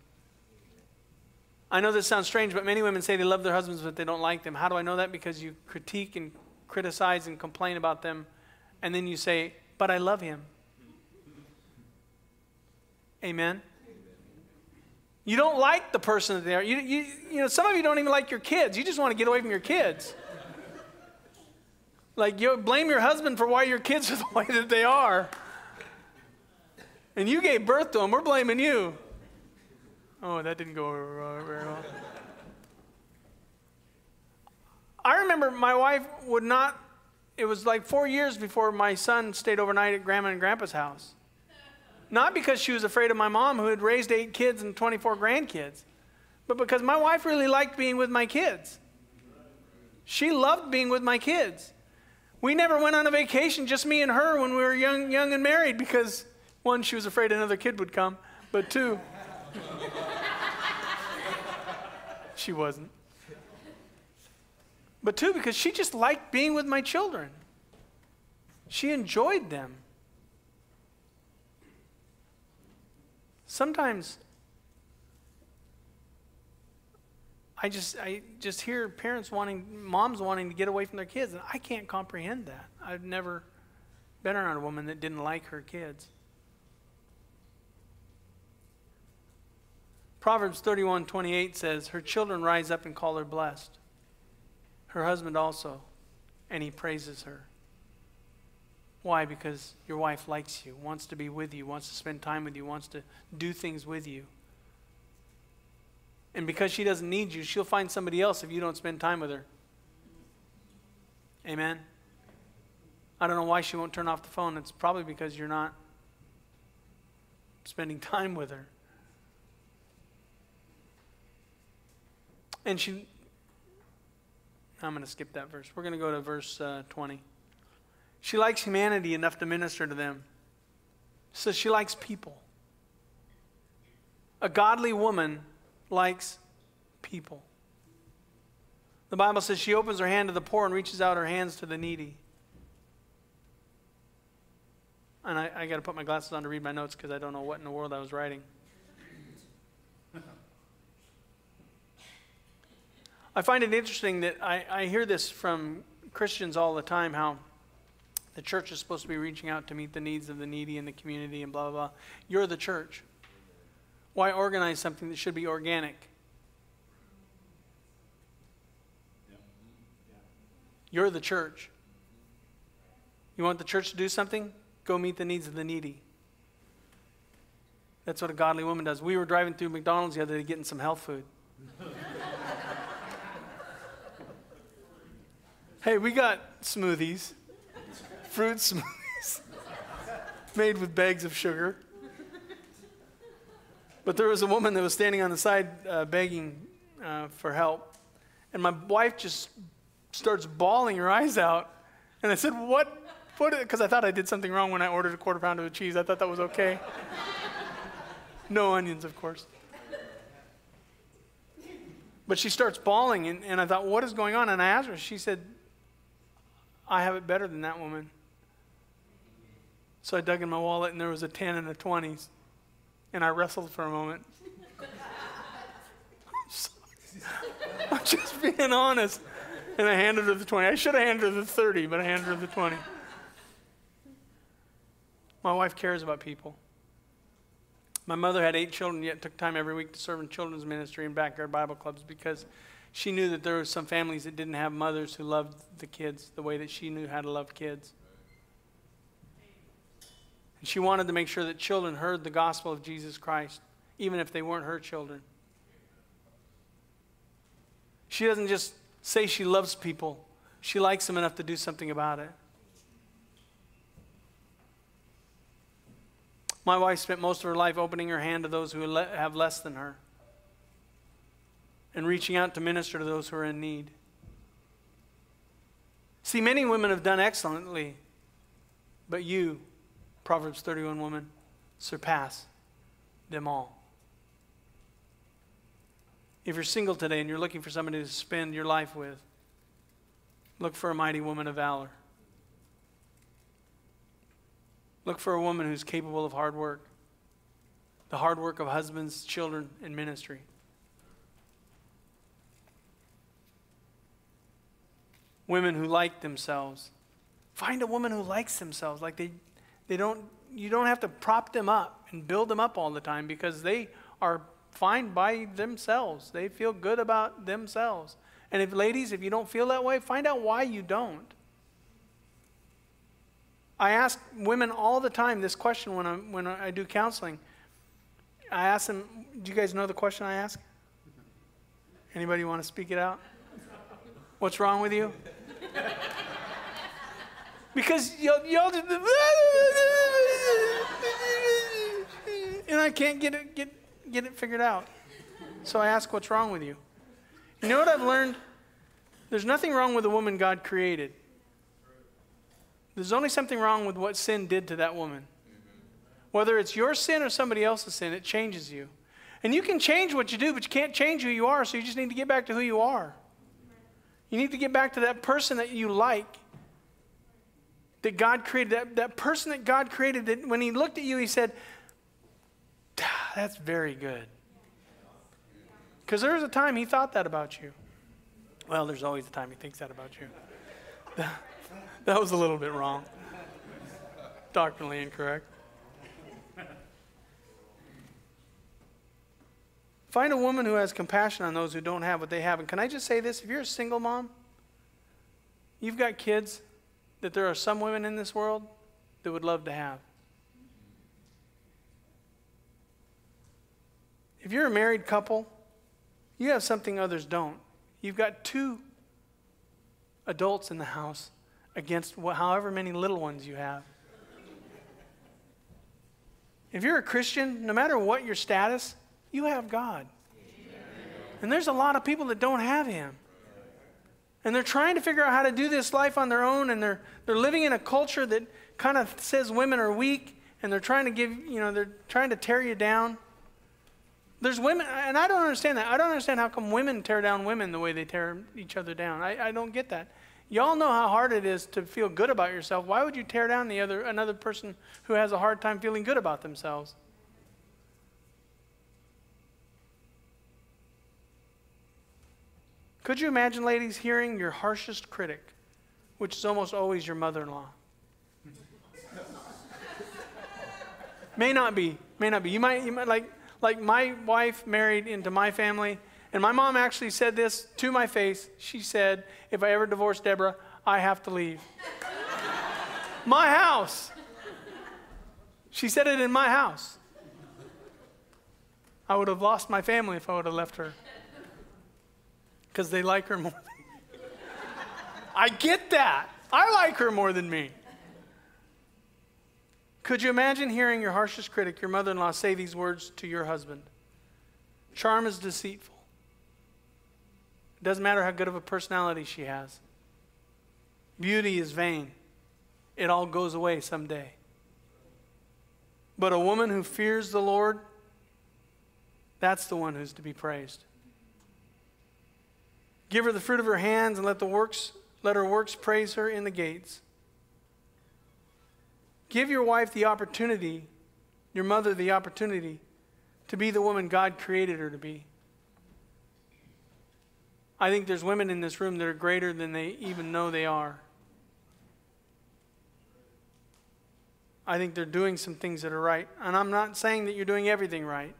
I know this sounds strange, but many women say they love their husbands, but they don't like them. How do I know that? Because you critique and criticize and complain about them, and then you say, But I love him. Amen. You don't like the person that they are. You, you, you know, some of you don't even like your kids. You just want to get away from your kids. Like, you blame your husband for why your kids are the way that they are. And you gave birth to them. We're blaming you. Oh, that didn't go uh, very well. I remember my wife would not, it was like four years before my son stayed overnight at grandma and grandpa's house. Not because she was afraid of my mom, who had raised eight kids and 24 grandkids, but because my wife really liked being with my kids. She loved being with my kids. We never went on a vacation, just me and her, when we were young, young and married, because one, she was afraid another kid would come, but two, she wasn't. But two, because she just liked being with my children. She enjoyed them. Sometimes I just I just hear parents wanting moms wanting to get away from their kids and I can't comprehend that. I've never been around a woman that didn't like her kids. Proverbs 31:28 says, "Her children rise up and call her blessed. Her husband also, and he praises her." Why? Because your wife likes you, wants to be with you, wants to spend time with you, wants to do things with you. And because she doesn't need you, she'll find somebody else if you don't spend time with her. Amen. I don't know why she won't turn off the phone. It's probably because you're not spending time with her. And she, I'm going to skip that verse. We're going to go to verse uh, 20. She likes humanity enough to minister to them. So she likes people. A godly woman likes people. The Bible says she opens her hand to the poor and reaches out her hands to the needy. And I, I got to put my glasses on to read my notes because I don't know what in the world I was writing. I find it interesting that I, I hear this from Christians all the time how the church is supposed to be reaching out to meet the needs of the needy in the community and blah, blah, blah. You're the church. Why organize something that should be organic? You're the church. You want the church to do something? Go meet the needs of the needy. That's what a godly woman does. We were driving through McDonald's the other day getting some health food. hey, we got smoothies, fruit smoothies, made with bags of sugar. But there was a woman that was standing on the side uh, begging uh, for help. And my wife just starts bawling her eyes out. And I said, What? What? Because I thought I did something wrong when I ordered a quarter pounder of cheese. I thought that was okay. no onions, of course. But she starts bawling, and, and I thought, What is going on? And I asked her, she said, I have it better than that woman. So I dug in my wallet, and there was a 10 and a 20. And I wrestled for a moment. I'm just being honest. And I handed her the 20. I should have handed her the 30, but I handed her the 20. My wife cares about people. My mother had eight children, yet took time every week to serve in children's ministry and backyard Bible clubs because she knew that there were some families that didn't have mothers who loved the kids the way that she knew how to love kids. And she wanted to make sure that children heard the gospel of Jesus Christ, even if they weren't her children. She doesn't just say she loves people, she likes them enough to do something about it. My wife spent most of her life opening her hand to those who have less than her and reaching out to minister to those who are in need. See, many women have done excellently, but you, Proverbs 31 woman, surpass them all. If you're single today and you're looking for somebody to spend your life with, look for a mighty woman of valor. Look for a woman who's capable of hard work, the hard work of husbands, children, and ministry. Women who like themselves. Find a woman who likes themselves. Like they, they don't, you don't have to prop them up and build them up all the time because they are fine by themselves. They feel good about themselves. And if, ladies, if you don't feel that way, find out why you don't. I ask women all the time this question when, i when I do counseling. I ask them, do you guys know the question I ask? Anybody want to speak it out? What's wrong with you? because y'all, y'all just, and I can't get it, get, get it figured out. So I ask, what's wrong with you? You know what I've learned? There's nothing wrong with the woman God created. There's only something wrong with what sin did to that woman. Whether it's your sin or somebody else's sin, it changes you. And you can change what you do, but you can't change who you are, so you just need to get back to who you are. You need to get back to that person that you like, that God created, that, that person that God created, that when He looked at you, He said, ah, That's very good. Because there was a time He thought that about you. Well, there's always a time He thinks that about you. that was a little bit wrong. Doctrinally incorrect. Find a woman who has compassion on those who don't have what they have. And can I just say this? If you're a single mom, you've got kids that there are some women in this world that would love to have. If you're a married couple, you have something others don't. You've got two adults in the house against however many little ones you have. If you're a Christian, no matter what your status, you have God. And there's a lot of people that don't have Him. And they're trying to figure out how to do this life on their own, and they're, they're living in a culture that kind of says women are weak, and they're trying to give, you know, they're trying to tear you down. There's women, and I don't understand that. I don't understand how come women tear down women the way they tear each other down. I, I don't get that. Y'all know how hard it is to feel good about yourself. Why would you tear down the other another person who has a hard time feeling good about themselves? Could you imagine, ladies, hearing your harshest critic, which is almost always your mother in law? may not be, may not be. You might, you might like, like my wife married into my family and my mom actually said this to my face. She said, If I ever divorce Deborah, I have to leave. my house. She said it in my house. I would have lost my family if I would have left her. Because they like her more I get that. I like her more than me. Could you imagine hearing your harshest critic, your mother in law, say these words to your husband? Charm is deceitful. It doesn't matter how good of a personality she has. Beauty is vain, it all goes away someday. But a woman who fears the Lord, that's the one who's to be praised. Give her the fruit of her hands and let the works let her works praise her in the gates. Give your wife the opportunity, your mother the opportunity to be the woman God created her to be. I think there's women in this room that are greater than they even know they are. I think they're doing some things that are right. And I'm not saying that you're doing everything right,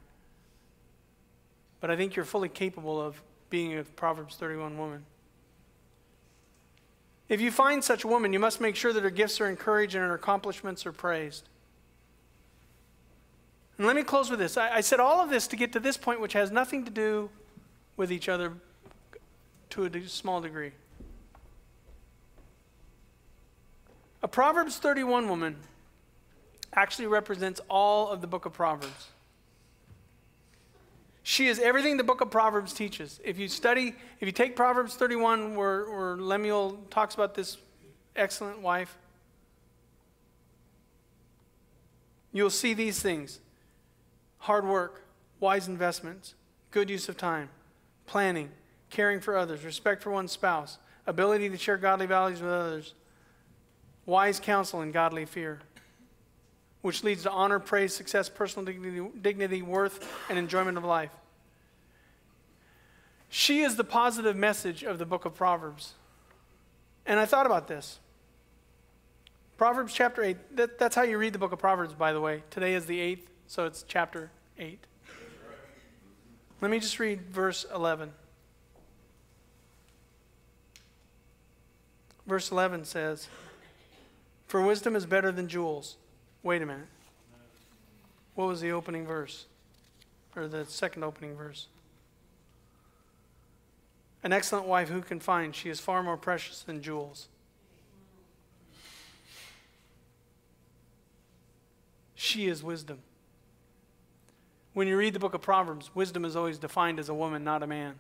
but I think you're fully capable of being a Proverbs 31 woman. If you find such a woman, you must make sure that her gifts are encouraged and her accomplishments are praised. And let me close with this. I, I said all of this to get to this point, which has nothing to do with each other to a small degree. A Proverbs 31 woman actually represents all of the book of Proverbs. She is everything the book of Proverbs teaches. If you study, if you take Proverbs 31, where, where Lemuel talks about this excellent wife, you'll see these things hard work, wise investments, good use of time, planning, caring for others, respect for one's spouse, ability to share godly values with others, wise counsel, and godly fear, which leads to honor, praise, success, personal dignity, dignity, worth, and enjoyment of life. She is the positive message of the book of Proverbs. And I thought about this. Proverbs chapter 8, that, that's how you read the book of Proverbs, by the way. Today is the 8th, so it's chapter 8. Let me just read verse 11. Verse 11 says, For wisdom is better than jewels. Wait a minute. What was the opening verse? Or the second opening verse? An excellent wife who can find? She is far more precious than jewels. She is wisdom. When you read the book of Proverbs, wisdom is always defined as a woman, not a man.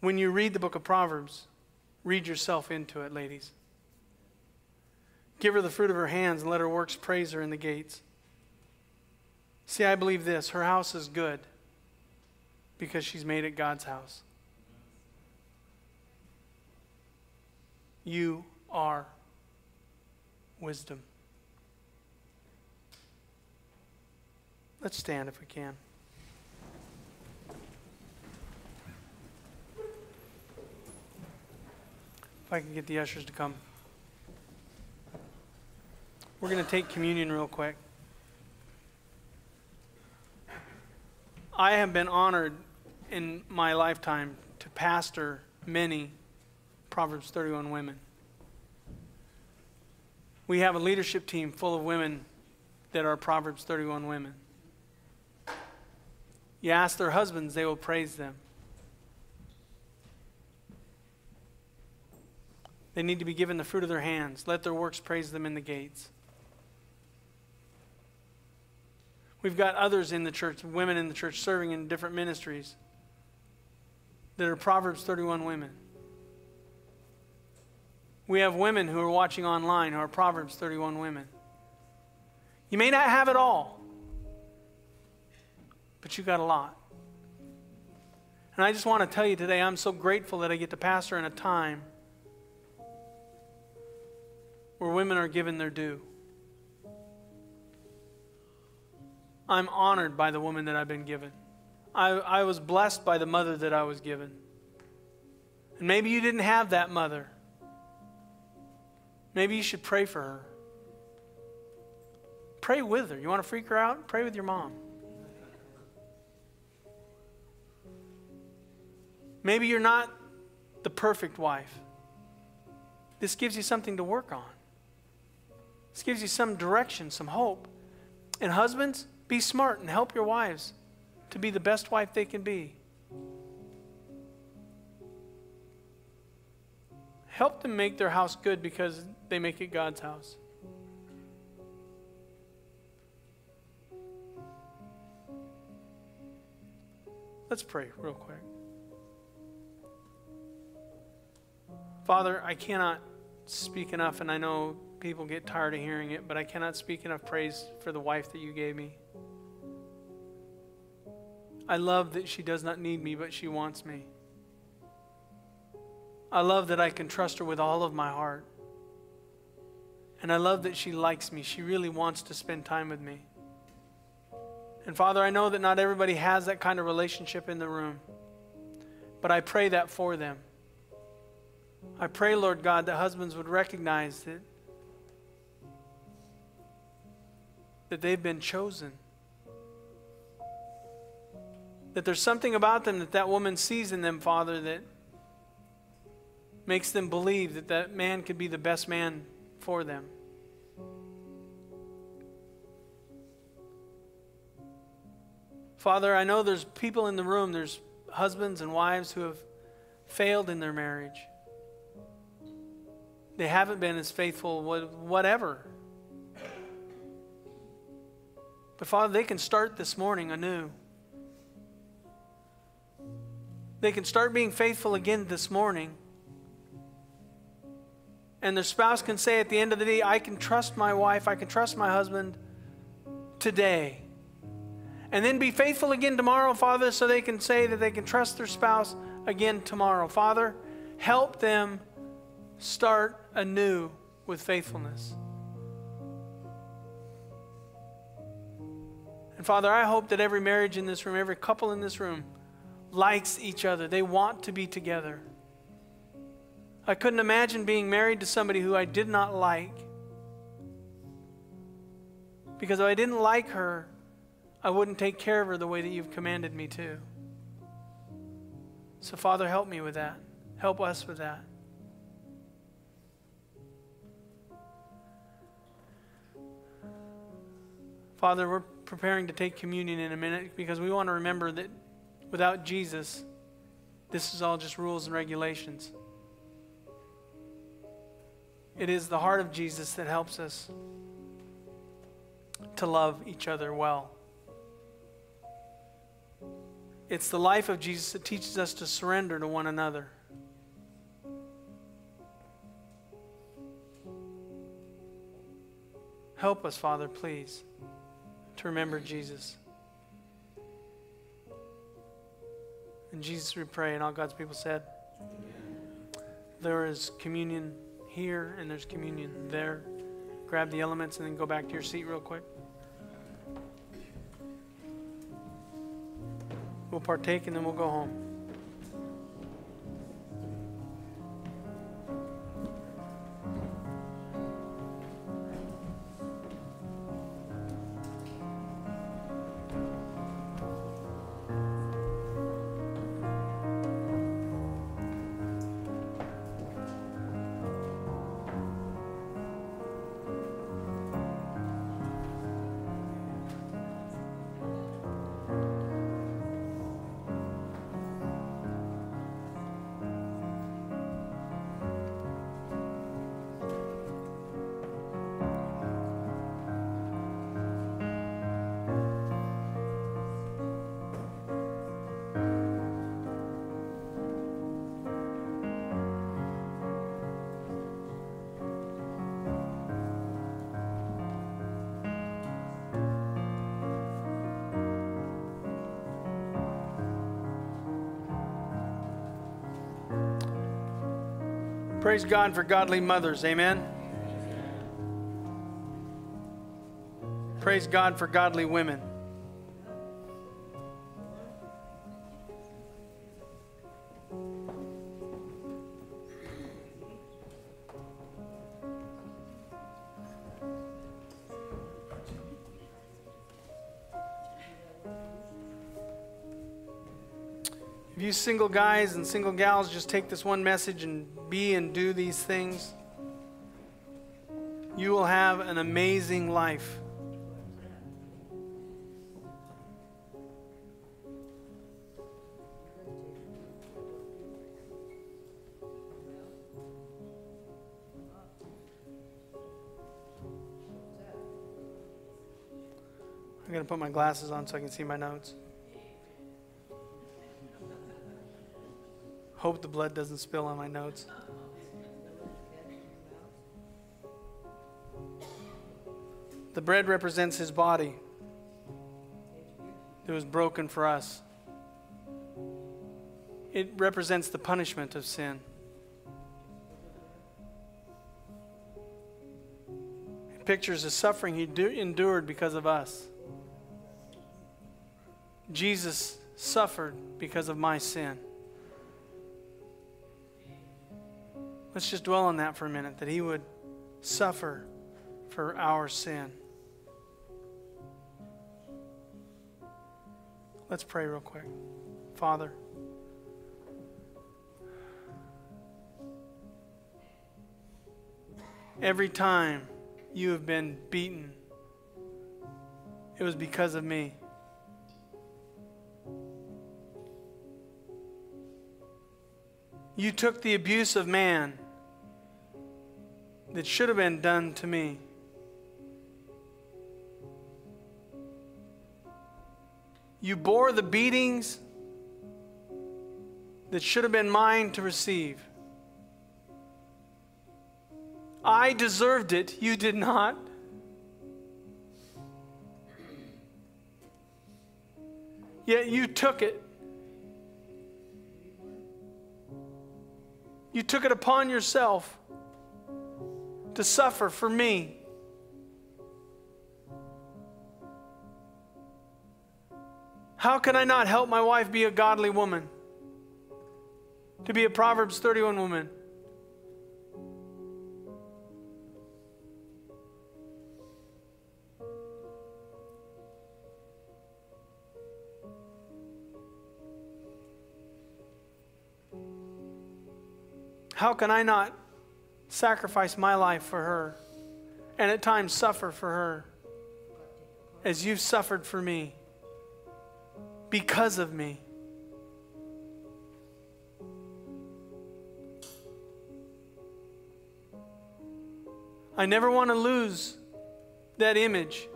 When you read the book of Proverbs, read yourself into it, ladies. Give her the fruit of her hands and let her works praise her in the gates. See, I believe this her house is good because she's made it God's house. You are wisdom. Let's stand if we can. If I can get the ushers to come. We're going to take communion real quick. I have been honored in my lifetime to pastor many Proverbs 31 women. We have a leadership team full of women that are Proverbs 31 women. You ask their husbands, they will praise them. They need to be given the fruit of their hands. Let their works praise them in the gates. We've got others in the church, women in the church, serving in different ministries that are Proverbs 31 women. We have women who are watching online who are Proverbs 31 women. You may not have it all, but you got a lot. And I just want to tell you today, I'm so grateful that I get to pastor in a time where women are given their due. I'm honored by the woman that I've been given. I, I was blessed by the mother that I was given. And maybe you didn't have that mother. Maybe you should pray for her. Pray with her. You want to freak her out? Pray with your mom. Maybe you're not the perfect wife. This gives you something to work on. This gives you some direction, some hope. And husbands, be smart and help your wives to be the best wife they can be. Help them make their house good because they make it God's house. Let's pray real quick. Father, I cannot speak enough, and I know people get tired of hearing it, but I cannot speak enough praise for the wife that you gave me. I love that she does not need me, but she wants me. I love that I can trust her with all of my heart. And I love that she likes me. She really wants to spend time with me. And Father, I know that not everybody has that kind of relationship in the room, but I pray that for them. I pray, Lord God, that husbands would recognize that, that they've been chosen that there's something about them that that woman sees in them, Father, that makes them believe that that man could be the best man for them. Father, I know there's people in the room, there's husbands and wives who have failed in their marriage. They haven't been as faithful, whatever. But Father, they can start this morning anew. They can start being faithful again this morning. And their spouse can say at the end of the day, I can trust my wife, I can trust my husband today. and then be faithful again tomorrow, Father, so they can say that they can trust their spouse again tomorrow. Father, help them start anew with faithfulness. And Father, I hope that every marriage in this room, every couple in this room, likes each other. They want to be together. I couldn't imagine being married to somebody who I did not like. Because if I didn't like her, I wouldn't take care of her the way that you've commanded me to. So, Father, help me with that. Help us with that. Father, we're preparing to take communion in a minute because we want to remember that without Jesus, this is all just rules and regulations. It is the heart of Jesus that helps us to love each other well. It's the life of Jesus that teaches us to surrender to one another. Help us, Father, please, to remember Jesus. In Jesus we pray, and all God's people said, There is communion here and there's communion there. Grab the elements and then go back to your seat real quick. We'll partake and then we'll go home. Praise God for godly mothers. Amen. Praise God for godly women. Single guys and single gals just take this one message and be and do these things, you will have an amazing life. I'm going to put my glasses on so I can see my notes. Hope the blood doesn't spill on my notes. The bread represents his body that was broken for us. It represents the punishment of sin. It pictures the suffering he do, endured because of us. Jesus suffered because of my sin. Let's just dwell on that for a minute that he would suffer for our sin. Let's pray real quick. Father, every time you have been beaten, it was because of me. You took the abuse of man that should have been done to me. You bore the beatings that should have been mine to receive. I deserved it, you did not. Yet you took it. You took it upon yourself to suffer for me. How can I not help my wife be a godly woman? To be a Proverbs 31 woman? How can I not sacrifice my life for her and at times suffer for her as you've suffered for me because of me? I never want to lose that image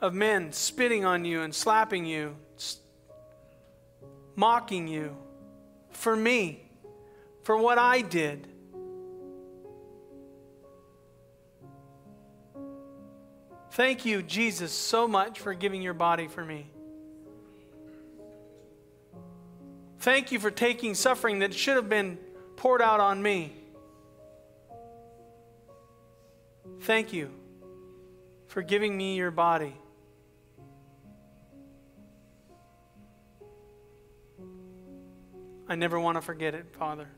of men spitting on you and slapping you, mocking you for me, for what I did. Thank you, Jesus, so much for giving your body for me. Thank you for taking suffering that should have been poured out on me. Thank you for giving me your body. I never want to forget it, Father,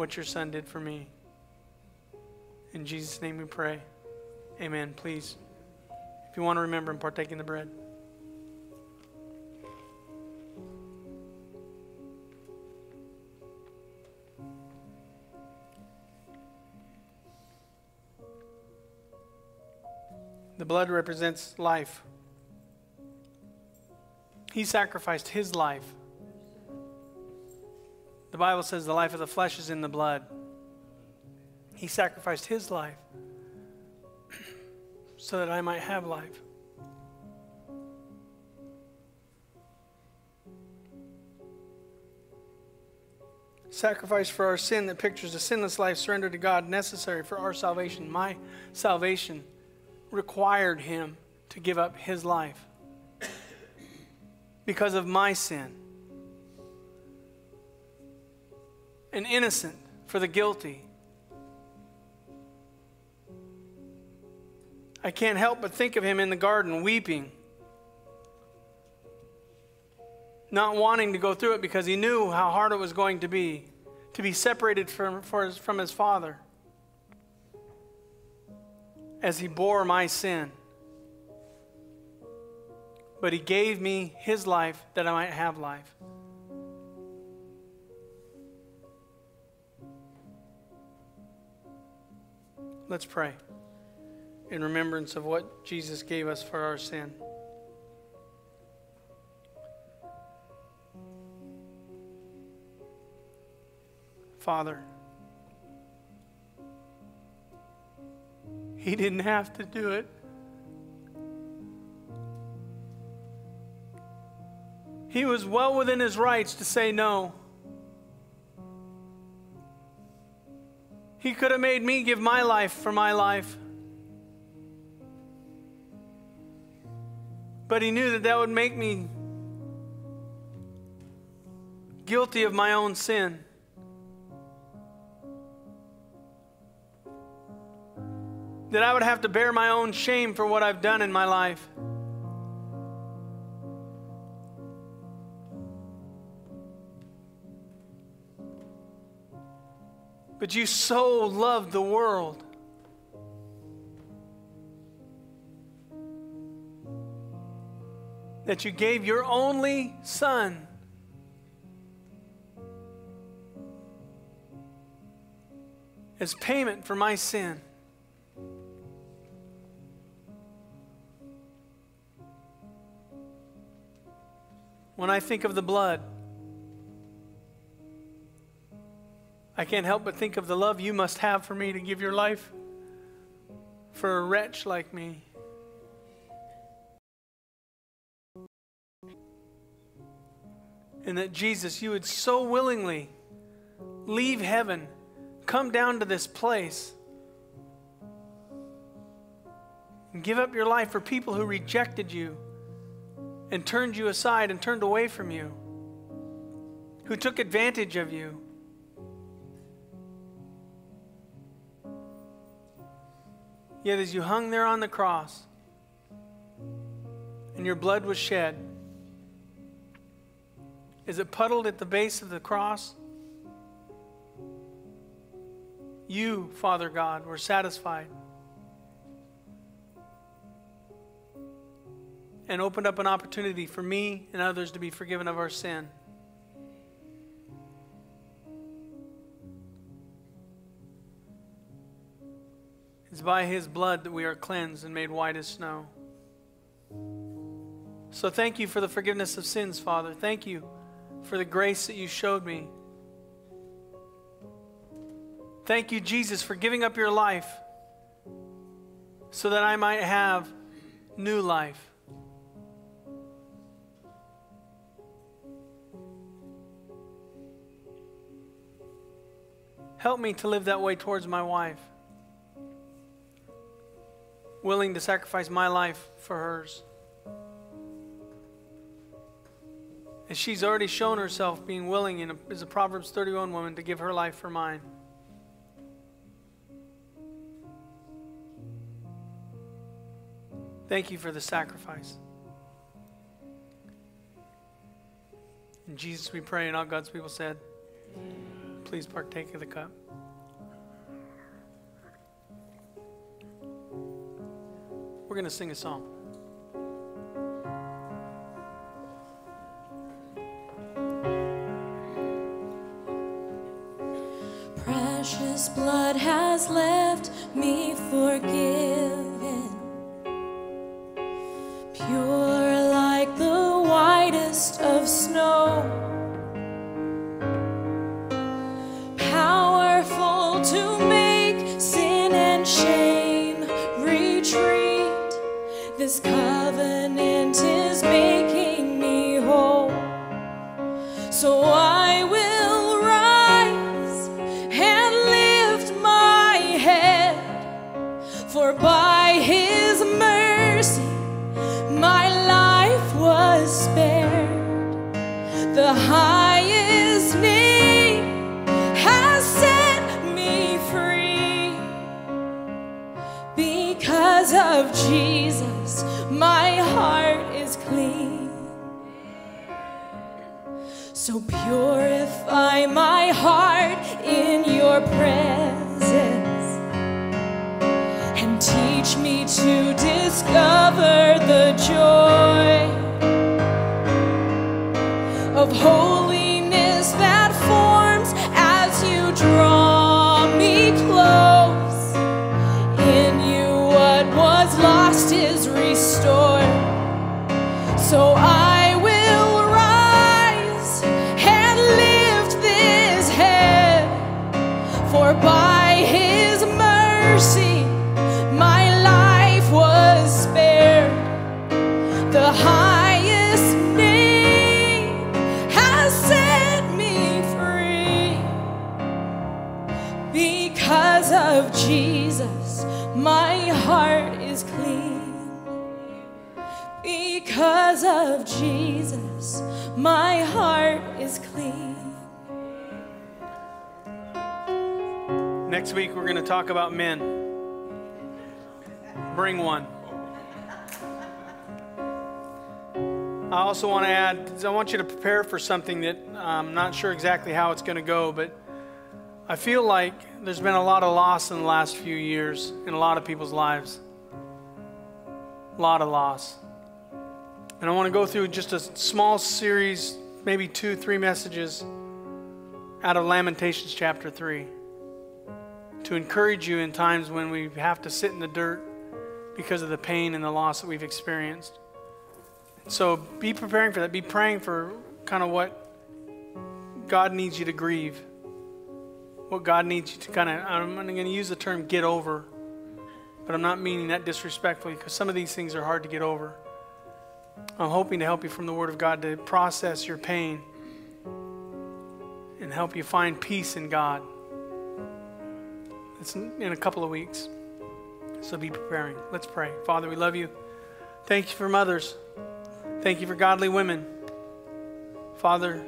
what your Son did for me. In Jesus' name we pray. Amen. Please, if you want to remember and partake in the bread. The blood represents life. He sacrificed his life the Bible says the life of the flesh is in the blood. He sacrificed his life so that I might have life. Sacrifice for our sin that pictures a sinless life surrendered to God necessary for our salvation. My salvation required him to give up his life because of my sin. And innocent for the guilty. I can't help but think of him in the garden weeping, not wanting to go through it because he knew how hard it was going to be to be separated from, his, from his father as he bore my sin. But he gave me his life that I might have life. Let's pray in remembrance of what Jesus gave us for our sin. Father, He didn't have to do it. He was well within his rights to say no. He could have made me give my life for my life. But he knew that that would make me guilty of my own sin. That I would have to bear my own shame for what I've done in my life. But you so loved the world. That you gave your only son as payment for my sin. When I think of the blood, I can't help but think of the love you must have for me to give your life for a wretch like me. And that Jesus, you would so willingly leave heaven, come down to this place. And give up your life for people who rejected you and turned you aside and turned away from you, who took advantage of you. Yet as you hung there on the cross and your blood was shed, as it puddled at the base of the cross, you, Father God, were satisfied and opened up an opportunity for me and others to be forgiven of our sin. It's by his blood that we are cleansed and made white as snow. So thank you for the forgiveness of sins, Father. Thank you for the grace that you showed me. Thank you, Jesus, for giving up your life so that I might have new life. Help me to live that way towards my wife, willing to sacrifice my life for hers. And she's already shown herself being willing, as a Proverbs 31 woman, to give her life for mine. Thank you for the sacrifice. In Jesus we pray, and all God's people said, please partake of the cup. We're going to sing a song. Precious blood has left me forgiven, pure like the whitest of snow, This covenant So purify my heart in your presence and teach me to discover the joy of holiness that forms as you draw me close. In you, what was lost is restored. So I of Jesus, my heart is clean. Next week, we're going to talk about men. Bring one. I also want to add, I want you to prepare for something that I'm not sure exactly how it's going to go, but I feel like there's been a lot of loss in the last few years in a lot of people's lives. A lot of loss. And I want to go through just a small series, maybe two, three messages out of Lamentations chapter 3 to encourage you in times when we have to sit in the dirt because of the pain and the loss that we've experienced. So be preparing for that. Be praying for kind of what God needs you to grieve. What God needs you to kind of, I'm going to use the term get over, but I'm not meaning that disrespectfully because some of these things are hard to get over. I'm hoping to help you from the Word of God to process your pain and help you find peace in God. It's in a couple of weeks. So be preparing. Let's pray. Father, we love you. Thank you for mothers. Thank you for godly women. Father,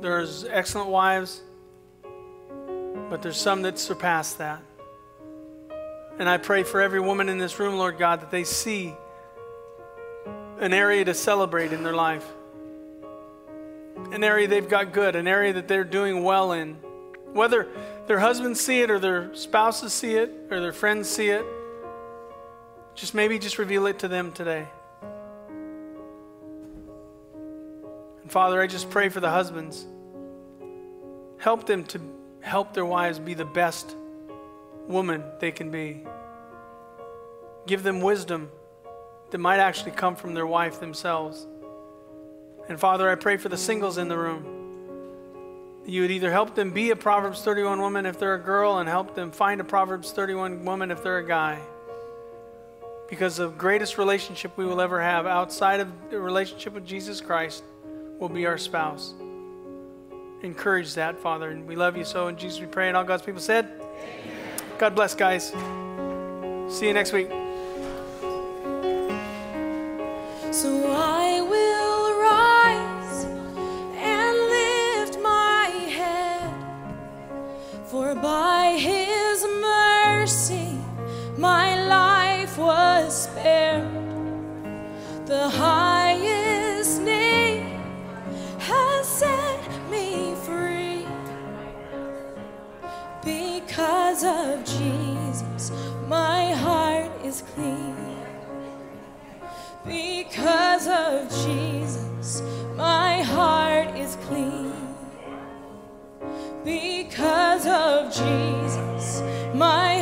there's excellent wives, but there's some that surpass that. And I pray for every woman in this room, Lord God, that they see an area to celebrate in their life, an area they've got good, an area that they're doing well in. Whether their husbands see it or their spouses see it or their friends see it, just maybe just reveal it to them today. And Father, I just pray for the husbands. Help them to help their wives be the best woman they can be. Give them wisdom that might actually come from their wife themselves. And Father, I pray for the singles in the room. You would either help them be a Proverbs 31 woman if they're a girl and help them find a Proverbs 31 woman if they're a guy. Because the greatest relationship we will ever have outside of the relationship with Jesus Christ will be our spouse. Encourage that, Father. And we love you so. In Jesus we pray. And all God's people said, Amen. God bless, guys. See you next week. My head, for by his mercy my life was spared. The highest Because of Jesus, my heart is clean. Because of Jesus, my